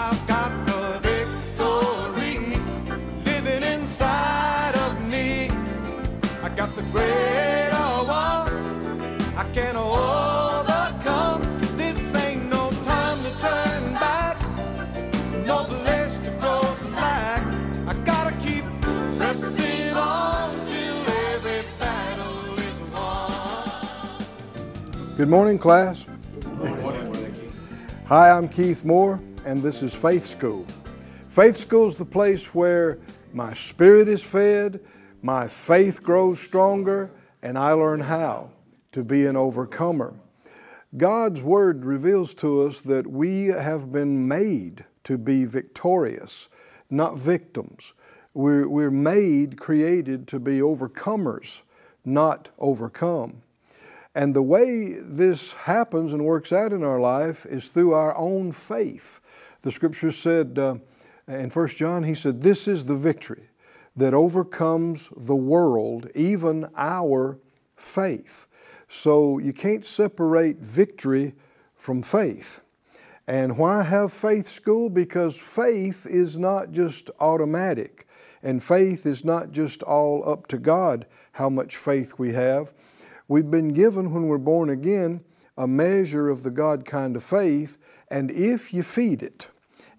I've got the victory living inside of me. I got the greater. I can overcome. This ain't no time to turn back. No place to go slack. I gotta keep pressing on till every battle is won. Good morning, class. Hi, I'm Keith Moore, and this is Faith School. Faith School is the place where my spirit is fed, my faith grows stronger, and I learn how to be an overcomer. God's Word reveals to us that we have been made to be victorious, not victims. We're, we're made, created to be overcomers, not overcome. And the way this happens and works out in our life is through our own faith. The scripture said uh, in 1 John, he said, This is the victory that overcomes the world, even our faith. So you can't separate victory from faith. And why have faith school? Because faith is not just automatic, and faith is not just all up to God how much faith we have. We've been given, when we're born again, a measure of the God kind of faith, and if you feed it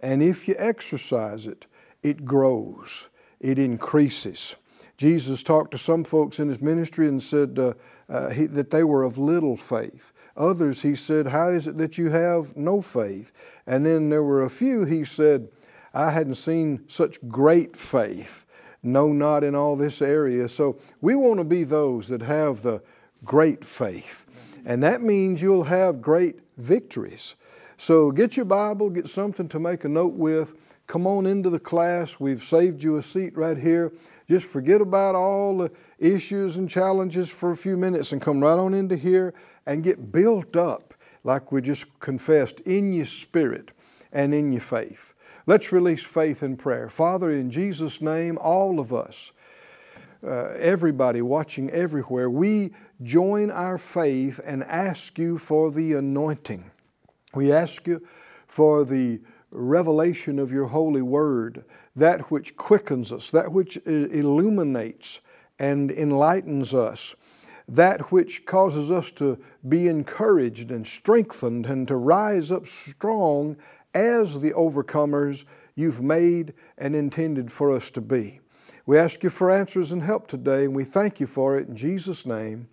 and if you exercise it, it grows, it increases. Jesus talked to some folks in his ministry and said uh, uh, he, that they were of little faith. Others, he said, How is it that you have no faith? And then there were a few, he said, I hadn't seen such great faith. No, not in all this area. So we want to be those that have the great faith. And that means you'll have great victories. So get your Bible, get something to make a note with. Come on into the class. We've saved you a seat right here. Just forget about all the issues and challenges for a few minutes and come right on into here and get built up, like we just confessed, in your spirit and in your faith. Let's release faith in prayer. Father, in Jesus' name, all of us, uh, everybody watching everywhere, we join our faith and ask you for the anointing. We ask you for the revelation of your holy word, that which quickens us, that which uh, illuminates and enlightens us, that which causes us to be encouraged and strengthened and to rise up strong as the overcomers you've made and intended for us to be. We ask you for answers and help today, and we thank you for it in Jesus' name.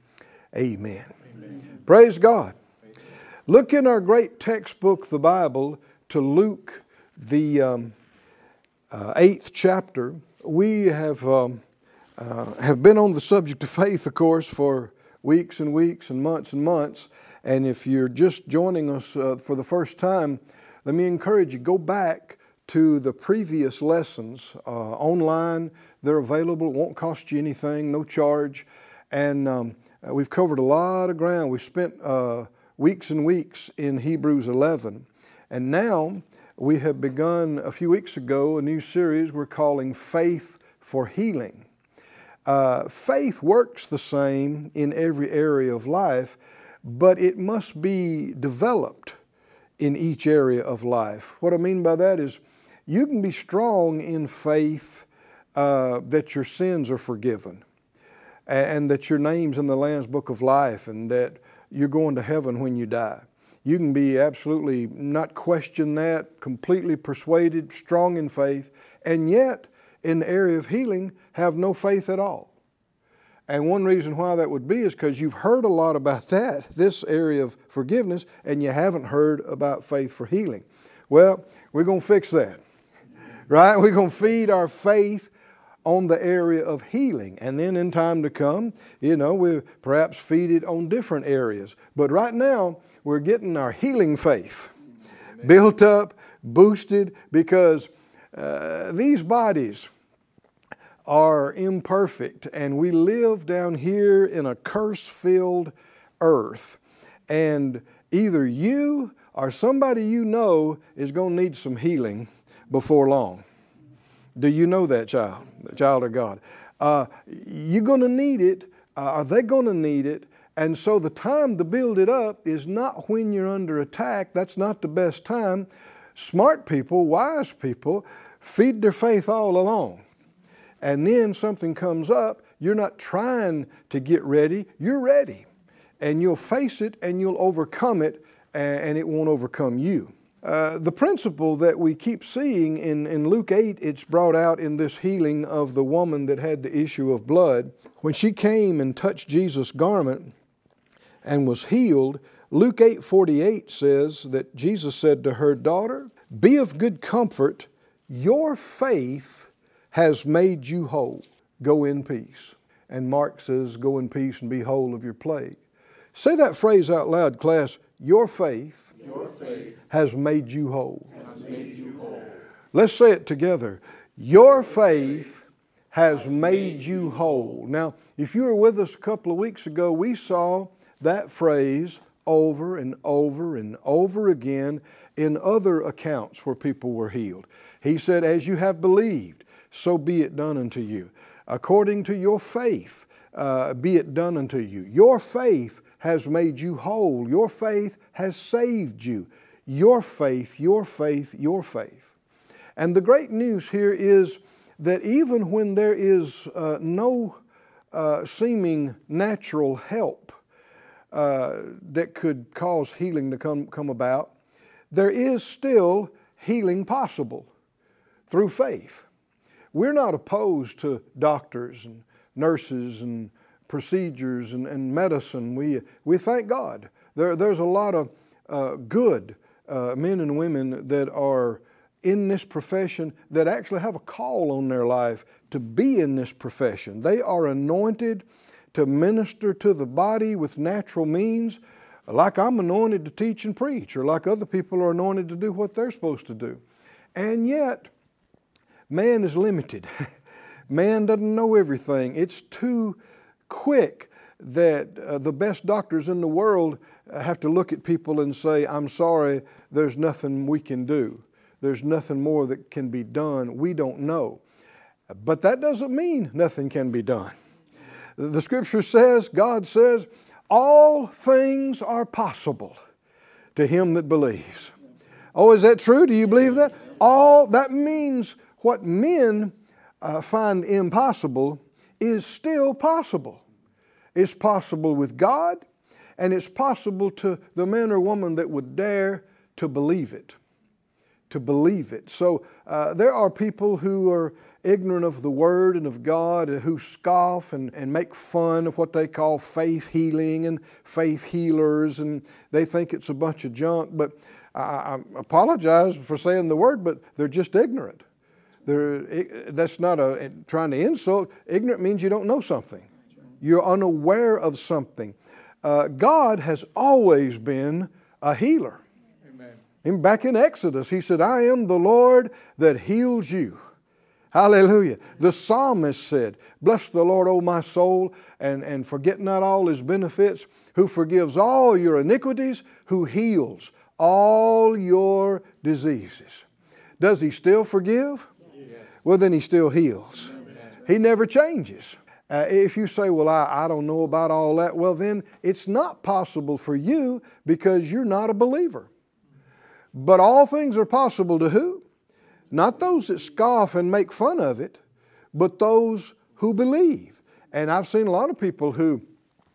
Amen. Amen. Praise God. Look in our great textbook, the Bible, to Luke, the um, uh, eighth chapter. We have, um, uh, have been on the subject of faith, of course, for weeks and weeks and months and months. And if you're just joining us uh, for the first time, let me encourage you go back to the previous lessons uh, online. They're available, it won't cost you anything, no charge. And um, uh, we've covered a lot of ground. We spent uh, weeks and weeks in Hebrews 11. And now we have begun a few weeks ago a new series we're calling Faith for Healing. Uh, faith works the same in every area of life, but it must be developed in each area of life. What I mean by that is you can be strong in faith uh, that your sins are forgiven and that your name's in the Lamb's Book of Life and that you're going to heaven when you die. You can be absolutely not question that, completely persuaded, strong in faith, and yet in the area of healing have no faith at all. And one reason why that would be is because you've heard a lot about that, this area of forgiveness, and you haven't heard about faith for healing. Well, we're going to fix that, right? We're going to feed our faith on the area of healing. And then in time to come, you know, we perhaps feed it on different areas. But right now, we're getting our healing faith Amen. built up, boosted, because uh, these bodies are imperfect and we live down here in a curse filled earth. And either you or somebody you know is going to need some healing before long. Do you know that child, the child of God? Uh, you're going to need it. Uh, are they going to need it? And so the time to build it up is not when you're under attack. That's not the best time. Smart people, wise people, feed their faith all along. And then something comes up, you're not trying to get ready, you're ready. And you'll face it and you'll overcome it, and it won't overcome you. Uh, the principle that we keep seeing in, in Luke 8, it's brought out in this healing of the woman that had the issue of blood. When she came and touched Jesus' garment and was healed, Luke 8 48 says that Jesus said to her, Daughter, be of good comfort, your faith has made you whole. Go in peace. And Mark says, Go in peace and be whole of your plague. Say that phrase out loud, class. Your faith, your faith has made you whole. Has made you whole. Let's say it together. Your faith has made you whole. Now, if you were with us a couple of weeks ago, we saw that phrase over and over and over again in other accounts where people were healed. He said, As you have believed, so be it done unto you. According to your faith, uh, be it done unto you. Your faith has made you whole. Your faith has saved you. Your faith, your faith, your faith. And the great news here is that even when there is uh, no uh, seeming natural help uh, that could cause healing to come, come about, there is still healing possible through faith. We're not opposed to doctors and nurses and procedures and, and medicine. We, we thank God. There, there's a lot of uh, good uh, men and women that are in this profession that actually have a call on their life to be in this profession. They are anointed to minister to the body with natural means, like I'm anointed to teach and preach, or like other people are anointed to do what they're supposed to do. And yet, man is limited. man doesn't know everything. It's too quick that uh, the best doctors in the world have to look at people and say, I'm sorry, there's nothing we can do. There's nothing more that can be done. We don't know. But that doesn't mean nothing can be done. The scripture says, God says, all things are possible to him that believes. Oh, is that true? Do you believe that? All that means what men uh, find impossible is still possible. It's possible with God, and it's possible to the man or woman that would dare to believe it. To believe it. So uh, there are people who are ignorant of the Word and of God who scoff and, and make fun of what they call faith healing and faith healers, and they think it's a bunch of junk. But I, I apologize for saying the word, but they're just ignorant. They're, that's not a, trying to insult. Ignorant means you don't know something, you're unaware of something. Uh, God has always been a healer. Amen. back in Exodus, he said, I am the Lord that heals you. Hallelujah. The psalmist said, Bless the Lord, O my soul, and, and forget not all his benefits, who forgives all your iniquities, who heals all your diseases. Does he still forgive? Well, then He still heals. He never changes. Uh, if you say, Well, I, I don't know about all that, well, then it's not possible for you because you're not a believer. But all things are possible to who? Not those that scoff and make fun of it, but those who believe. And I've seen a lot of people who,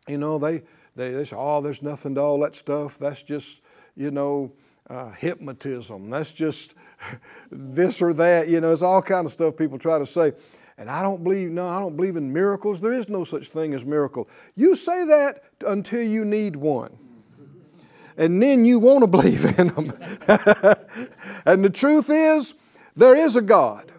you know, they, they, they say, Oh, there's nothing to all that stuff. That's just, you know, uh, hypnotism. That's just this or that. You know, it's all kind of stuff people try to say. And I don't believe, no, I don't believe in miracles. There is no such thing as miracle. You say that until you need one. And then you want to believe in them. and the truth is, there is a God.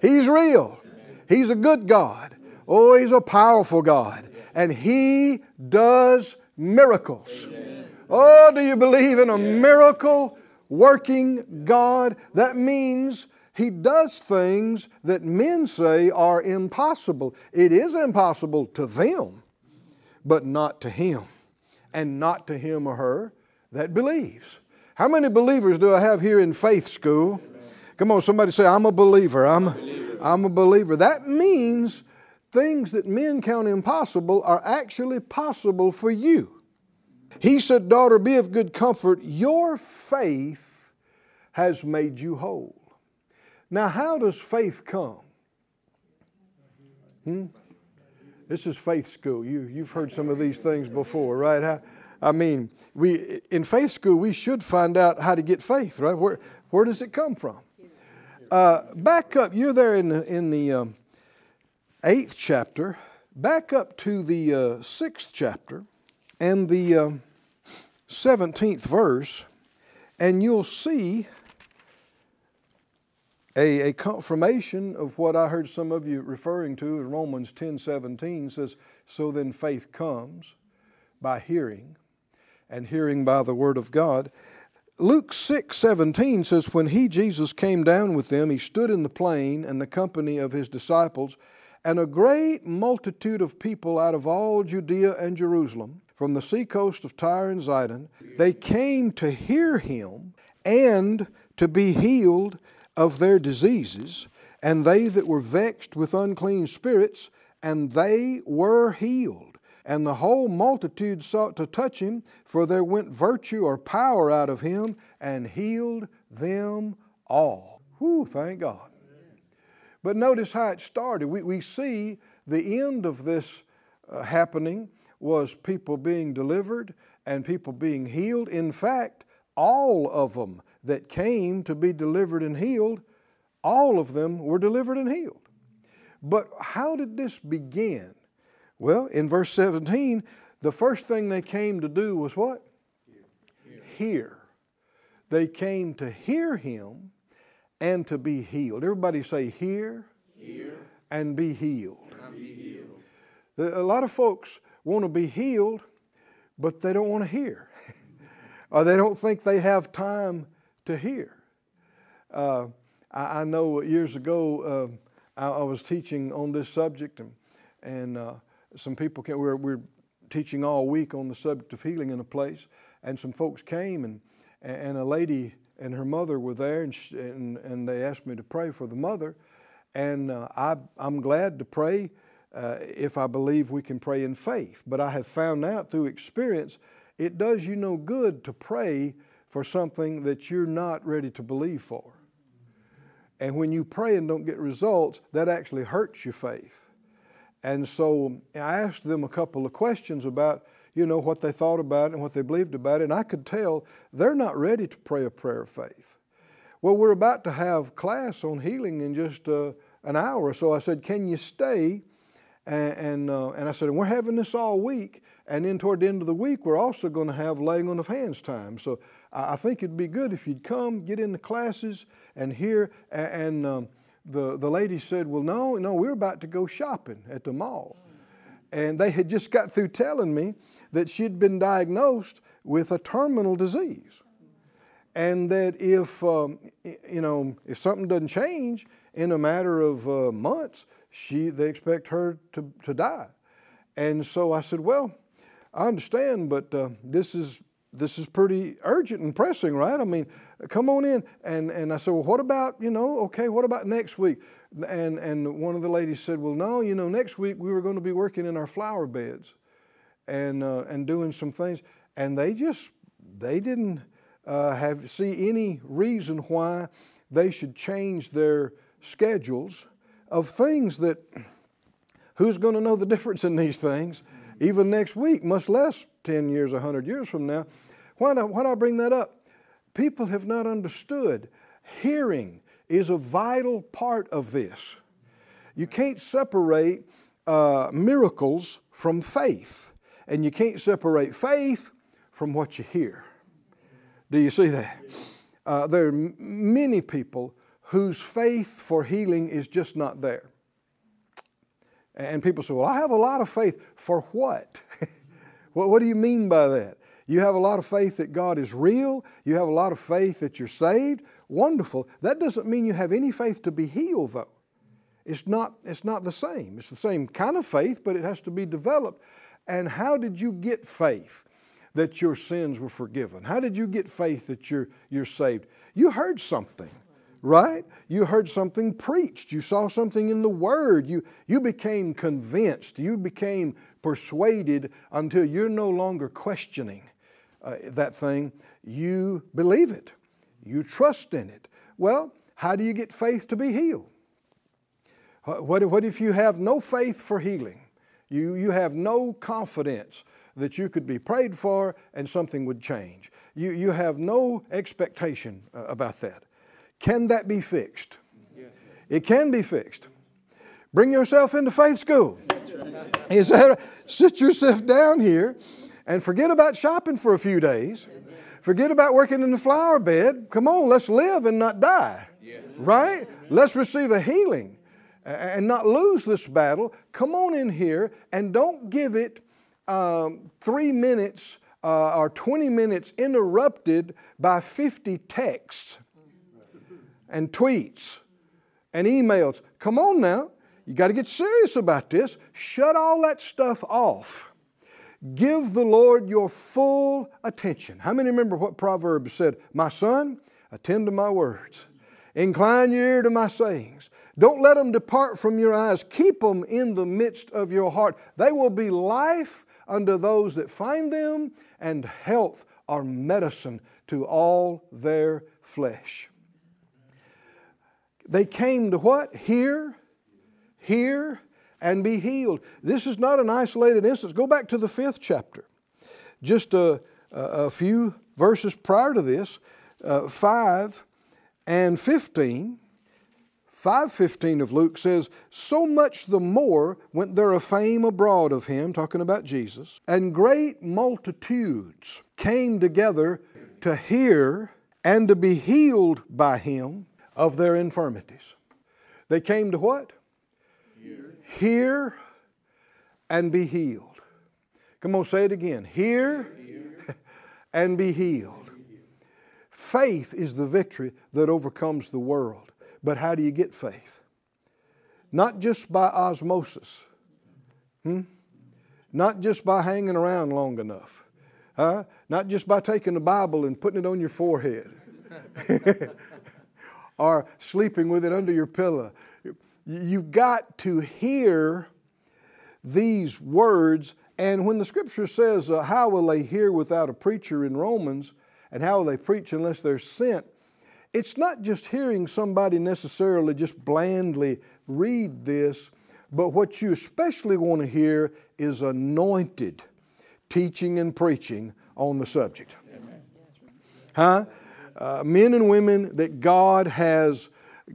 He's real. He's a good God. Oh, He's a powerful God. And He does miracles. Oh, do you believe in a miracle working God? That means He does things that men say are impossible. It is impossible to them, but not to Him, and not to him or her that believes. How many believers do I have here in faith school? Come on, somebody say, I'm a believer. I'm, a believer. I'm a believer. That means things that men count impossible are actually possible for you. He said, Daughter, be of good comfort. Your faith has made you whole. Now, how does faith come? Hmm? This is faith school. You, you've heard some of these things before, right? How, I mean, we, in faith school, we should find out how to get faith, right? Where, where does it come from? Uh, back up, you're there in the, in the um, eighth chapter. Back up to the uh, sixth chapter and the uh, 17th verse, and you'll see a, a confirmation of what I heard some of you referring to in Romans 10 17 says, So then faith comes by hearing, and hearing by the word of God. Luke 6 17 says, When he, Jesus, came down with them, he stood in the plain and the company of his disciples, and a great multitude of people out of all Judea and Jerusalem, from the seacoast of Tyre and Zidon, they came to hear him and to be healed of their diseases, and they that were vexed with unclean spirits, and they were healed. And the whole multitude sought to touch him, for there went virtue or power out of him, and healed them all. Whew, thank God. But notice how it started. We, we see the end of this uh, happening was people being delivered and people being healed. In fact, all of them that came to be delivered and healed, all of them were delivered and healed. But how did this begin? Well, in verse 17, the first thing they came to do was what? Hear. hear. They came to hear him and to be healed. Everybody say, hear, hear. and be healed. And be healed. A lot of folks want to be healed, but they don't want to hear. or they don't think they have time to hear. Uh, I, I, know years ago uh, I, I, was teaching on this subject, and, and uh, some people came, we we're, we're teaching all week on the subject of healing in a place, and some folks came, and, and a lady and her mother were there, and, she, and, and they asked me to pray for the mother. And uh, I, I'm glad to pray uh, if I believe we can pray in faith. But I have found out through experience it does you no good to pray for something that you're not ready to believe for. And when you pray and don't get results, that actually hurts your faith. And so I asked them a couple of questions about, you know, what they thought about it and what they believed about it, and I could tell they're not ready to pray a prayer of faith. Well, we're about to have class on healing in just uh, an hour, or so I said, Can you stay? And, and, uh, and I said, and we're having this all week. And then toward the end of the week, we're also going to have laying on of hands time. So I think it'd be good if you'd come, get in the classes, and hear. And um, the, the lady said, Well, no, no, we're about to go shopping at the mall. And they had just got through telling me that she'd been diagnosed with a terminal disease. And that if, um, you know, if something doesn't change in a matter of uh, months, she, they expect her to, to die. And so I said, Well, I understand, but uh, this is this is pretty urgent and pressing, right? I mean, come on in. And, and I said, well, what about, you know, okay, what about next week? And, and one of the ladies said, well, no, you know, next week we were going to be working in our flower beds and, uh, and doing some things. And they just, they didn't uh, have, see any reason why they should change their schedules of things that, who's going to know the difference in these things? even next week, much less 10 years, 100 years from now. Why do, why do I bring that up? People have not understood. Hearing is a vital part of this. You can't separate uh, miracles from faith, and you can't separate faith from what you hear. Do you see that? Uh, there are many people whose faith for healing is just not there. And people say, Well, I have a lot of faith. For what? what, what do you mean by that? You have a lot of faith that God is real. You have a lot of faith that you're saved. Wonderful. That doesn't mean you have any faith to be healed, though. It's not, it's not the same. It's the same kind of faith, but it has to be developed. And how did you get faith that your sins were forgiven? How did you get faith that you're, you're saved? You heard something right? You heard something preached. You saw something in the Word. You, you became convinced. You became persuaded until you're no longer questioning uh, that thing. You believe it. You trust in it. Well, how do you get faith to be healed? What, what if you have no faith for healing? You, you have no confidence that you could be prayed for and something would change. You, you have no expectation uh, about that. Can that be fixed? Yes. It can be fixed. Bring yourself into faith school. He said, sit yourself down here and forget about shopping for a few days. Forget about working in the flower bed. Come on, let's live and not die. Right? Let's receive a healing and not lose this battle. Come on in here and don't give it um, three minutes uh, or 20 minutes interrupted by 50 texts and tweets and emails. Come on now. You got to get serious about this. Shut all that stuff off. Give the Lord your full attention. How many remember what Proverbs said? My son, attend to my words. Incline your ear to my sayings. Don't let them depart from your eyes. Keep them in the midst of your heart. They will be life unto those that find them, and health or medicine to all their flesh. They came to what? Hear, hear, and be healed. This is not an isolated instance. Go back to the fifth chapter. Just a, a few verses prior to this, uh, 5 and 15. 5.15 of Luke says, So much the more went there a fame abroad of him, talking about Jesus, and great multitudes came together to hear and to be healed by him of their infirmities. They came to what? Hear, Hear and be healed. Come on, say it again. Hear, Hear. and be healed. Faith is the victory that overcomes the world. But how do you get faith? Not just by osmosis. Hmm? Not just by hanging around long enough. Huh? Not just by taking the Bible and putting it on your forehead. or sleeping with it under your pillow. You've got to hear these words. And when the scripture says, uh, How will they hear without a preacher in Romans? And how will they preach unless they're sent? It's not just hearing somebody necessarily just blandly read this, but what you especially want to hear is anointed teaching and preaching on the subject. Huh? Uh, men and women that God has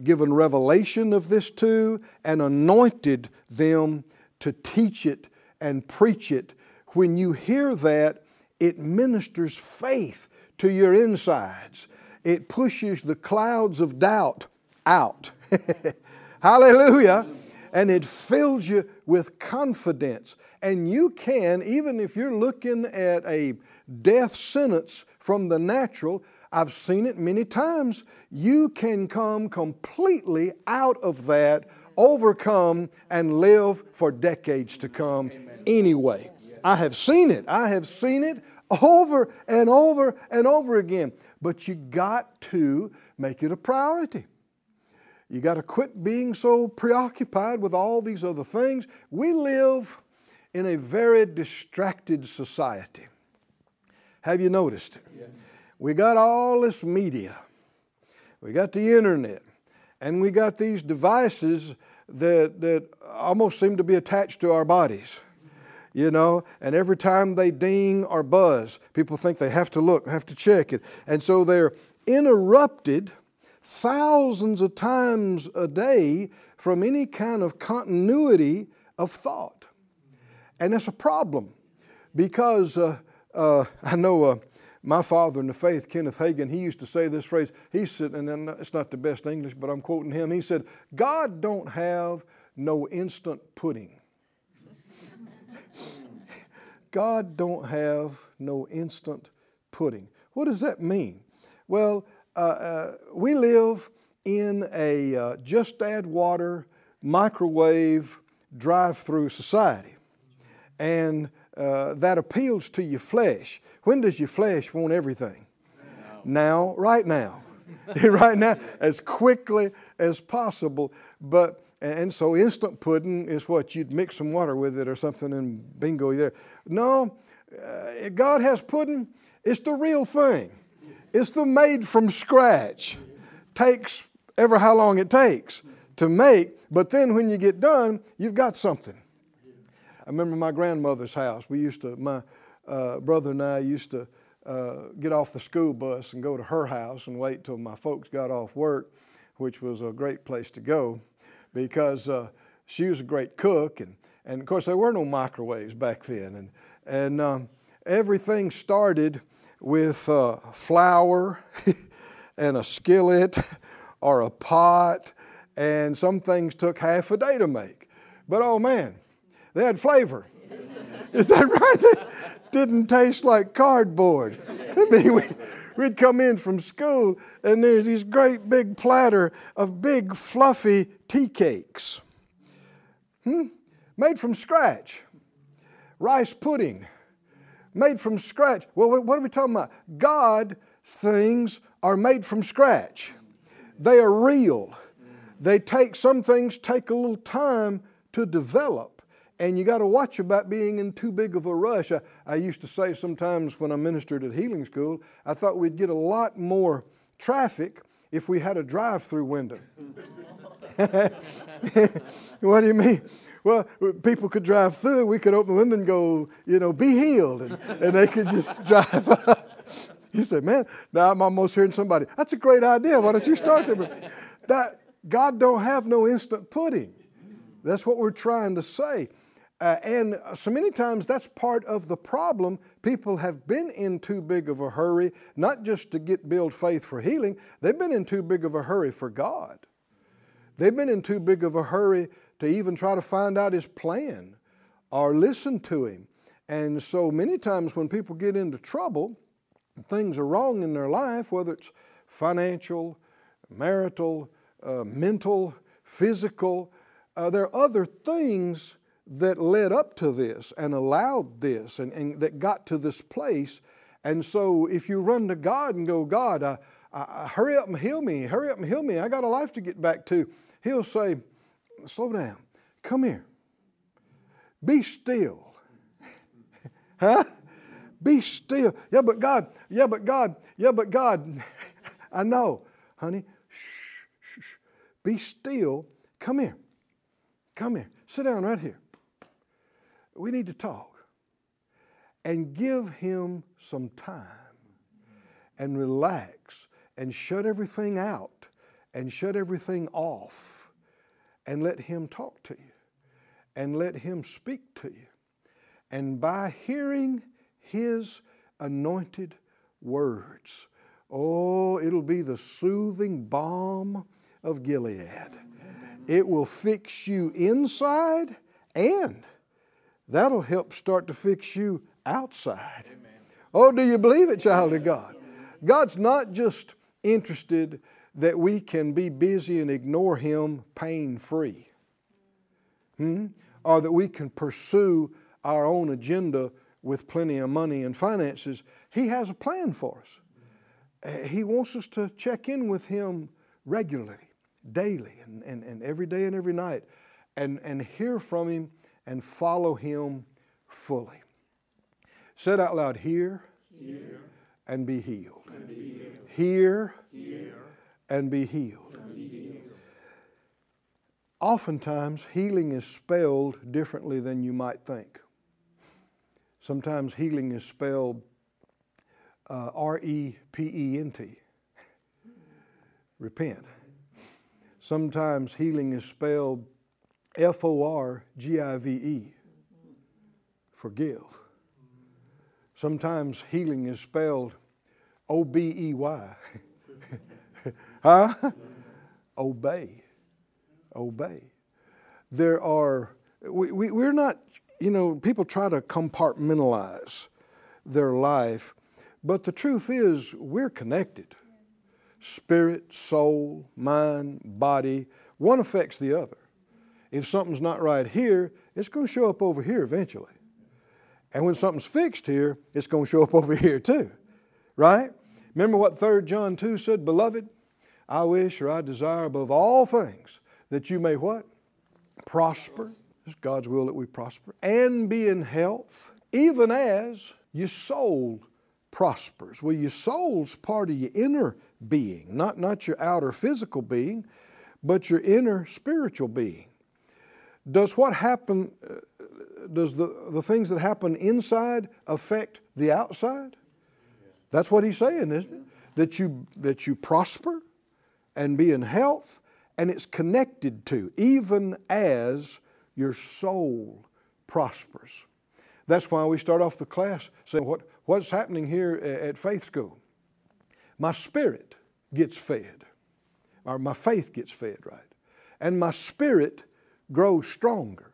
given revelation of this to and anointed them to teach it and preach it. When you hear that, it ministers faith to your insides it pushes the clouds of doubt out. Hallelujah. And it fills you with confidence. And you can, even if you're looking at a death sentence from the natural, I've seen it many times, you can come completely out of that, overcome, and live for decades to come anyway. I have seen it. I have seen it over and over and over again. But you got to make it a priority. You got to quit being so preoccupied with all these other things. We live in a very distracted society. Have you noticed? Yes. We got all this media, we got the internet, and we got these devices that, that almost seem to be attached to our bodies you know, and every time they ding or buzz, people think they have to look, have to check it. And so they're interrupted thousands of times a day from any kind of continuity of thought. And that's a problem because uh, uh, I know uh, my father in the faith, Kenneth Hagin, he used to say this phrase. He said, and it's not the best English, but I'm quoting him. He said, God don't have no instant pudding. God don't have no instant pudding. What does that mean? Well, uh, uh, we live in a uh, just add water, microwave, drive through society. And uh, that appeals to your flesh. When does your flesh want everything? Now, now right now. right now, as quickly as possible. But and so instant pudding is what you'd mix some water with it or something and bingo there. No, uh, God has pudding. It's the real thing. It's the made from scratch. Takes ever how long it takes to make, but then when you get done, you've got something. I remember my grandmother's house. We used to, my uh, brother and I used to uh, get off the school bus and go to her house and wait till my folks got off work, which was a great place to go because uh, she was a great cook. And, and of course, there were no microwaves back then. And, and um, everything started with uh, flour and a skillet or a pot, and some things took half a day to make. But oh man, they had flavor. Is that right? Didn't taste like cardboard. I mean, we, we'd come in from school, and there's these great big platter of big fluffy tea cakes. Hmm? Made from scratch. Rice pudding. Made from scratch. Well, what are we talking about? God's things are made from scratch. They are real. They take some things take a little time to develop, and you got to watch about being in too big of a rush. I, I used to say sometimes when I ministered at healing school, I thought we'd get a lot more traffic if we had a drive-through window. what do you mean? Well, people could drive through. We could open the window and go, you know, be healed, and, and they could just drive up. You said, man, now I'm almost hearing somebody. That's a great idea. Why don't you start there? That God don't have no instant pudding. That's what we're trying to say. Uh, and so many times that's part of the problem. People have been in too big of a hurry, not just to get build faith for healing, they've been in too big of a hurry for God. They've been in too big of a hurry to even try to find out His plan or listen to Him. And so many times when people get into trouble, things are wrong in their life, whether it's financial, marital, uh, mental, physical, uh, there are other things that led up to this and allowed this and, and, that got to this place. And so if you run to God and go, God, uh, hurry up and heal me, hurry up and heal me, I got a life to get back to, He'll say, slow down, come here, be still. huh? Be still. Yeah, but God, yeah, but God, yeah, but God. I know, honey. Shh, shh, shh. Be still. Come here. Come here. Sit down right here. We need to talk. And give him some time and relax and shut everything out and shut everything off and let him talk to you and let him speak to you. And by hearing his anointed words. Oh, it'll be the soothing balm of Gilead. It will fix you inside and that'll help start to fix you outside. Oh, do you believe it, child of God? God's not just interested that we can be busy and ignore Him pain free, hmm? or that we can pursue our own agenda with plenty of money and finances, He has a plan for us. Uh, he wants us to check in with Him regularly, daily, and, and, and every day and every night, and, and hear from Him and follow Him fully. Said out loud, hear, hear and be healed. And be healed. Hear, hear and be healed. And be healed. Oftentimes, healing is spelled differently than you might think. Sometimes healing is spelled uh, R E P E N T. Repent. Sometimes healing is spelled F O R G I V E. Forgive. Sometimes healing is spelled O B E Y. huh? Obey. Obey. There are, we, we, we're not you know, people try to compartmentalize their life, but the truth is we're connected spirit, soul, mind, body. One affects the other. If something's not right here, it's going to show up over here eventually. And when something's fixed here, it's going to show up over here too. Right? Remember what 3 John 2 said, Beloved, I wish or I desire above all things that you may what? Prosper it's God's will that we prosper and be in health, even as your soul prospers. Well, your soul's part of your inner being, not, not your outer physical being, but your inner spiritual being. Does what happen, uh, does the, the things that happen inside affect the outside? That's what he's saying, isn't it? That you, that you prosper and be in health, and it's connected to, even as your soul prospers. That's why we start off the class saying, what, What's happening here at Faith School? My spirit gets fed, or my faith gets fed, right? And my spirit grows stronger.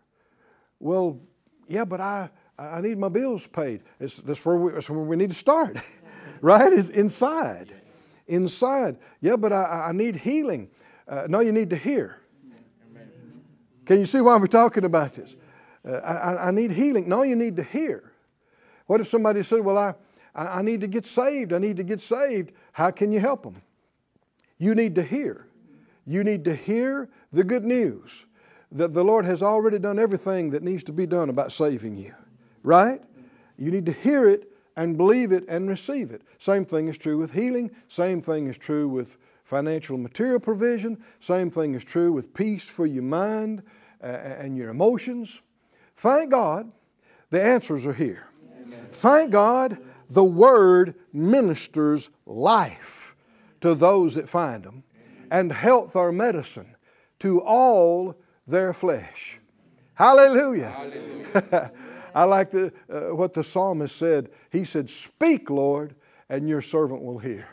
Well, yeah, but I, I need my bills paid. It's, that's, where we, that's where we need to start, right? Is inside. Inside. Yeah, but I, I need healing. Uh, no, you need to hear. Can you see why we're talking about this? Uh, I, I need healing. No, you need to hear. What if somebody said, Well, I, I need to get saved. I need to get saved. How can you help them? You need to hear. You need to hear the good news that the Lord has already done everything that needs to be done about saving you, right? You need to hear it and believe it and receive it. Same thing is true with healing. Same thing is true with financial material provision. Same thing is true with peace for your mind uh, and your emotions. Thank God the answers are here. Thank God the Word ministers life to those that find them, and health or medicine to all their flesh. Hallelujah. Hallelujah. I like the, uh, what the psalmist said. He said, Speak, Lord, and your servant will hear.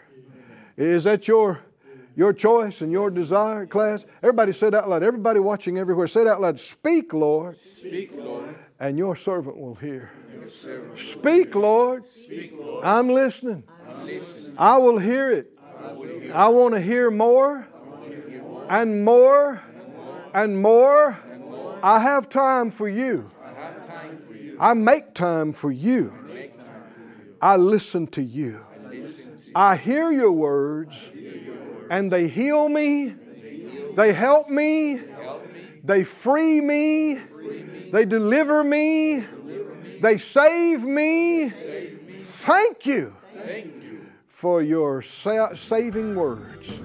Is that your, your choice and your desire, class? Everybody said out loud. Everybody watching everywhere, said out loud, Speak, Lord. Speak, Lord. And your servant will hear. Speak, Lord. I'm listening. I will hear it. I want to hear more and more and more. I have time for you. I make time for you. I listen to you. I hear your words and they heal me. They help me. They free me. They deliver me. They save me. Thank you for your saving words.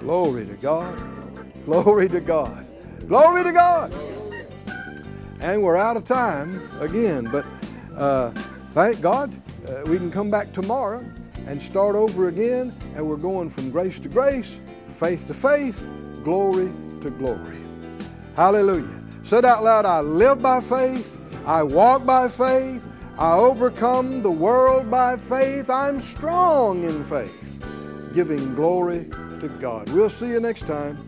Glory to God. Glory to God. Glory to God. And we're out of time again, but uh, thank God uh, we can come back tomorrow and start over again, and we're going from grace to grace, faith to faith, glory to glory. Hallelujah. Said out loud, I live by faith I walk by faith. I overcome the world by faith. I'm strong in faith, giving glory to God. We'll see you next time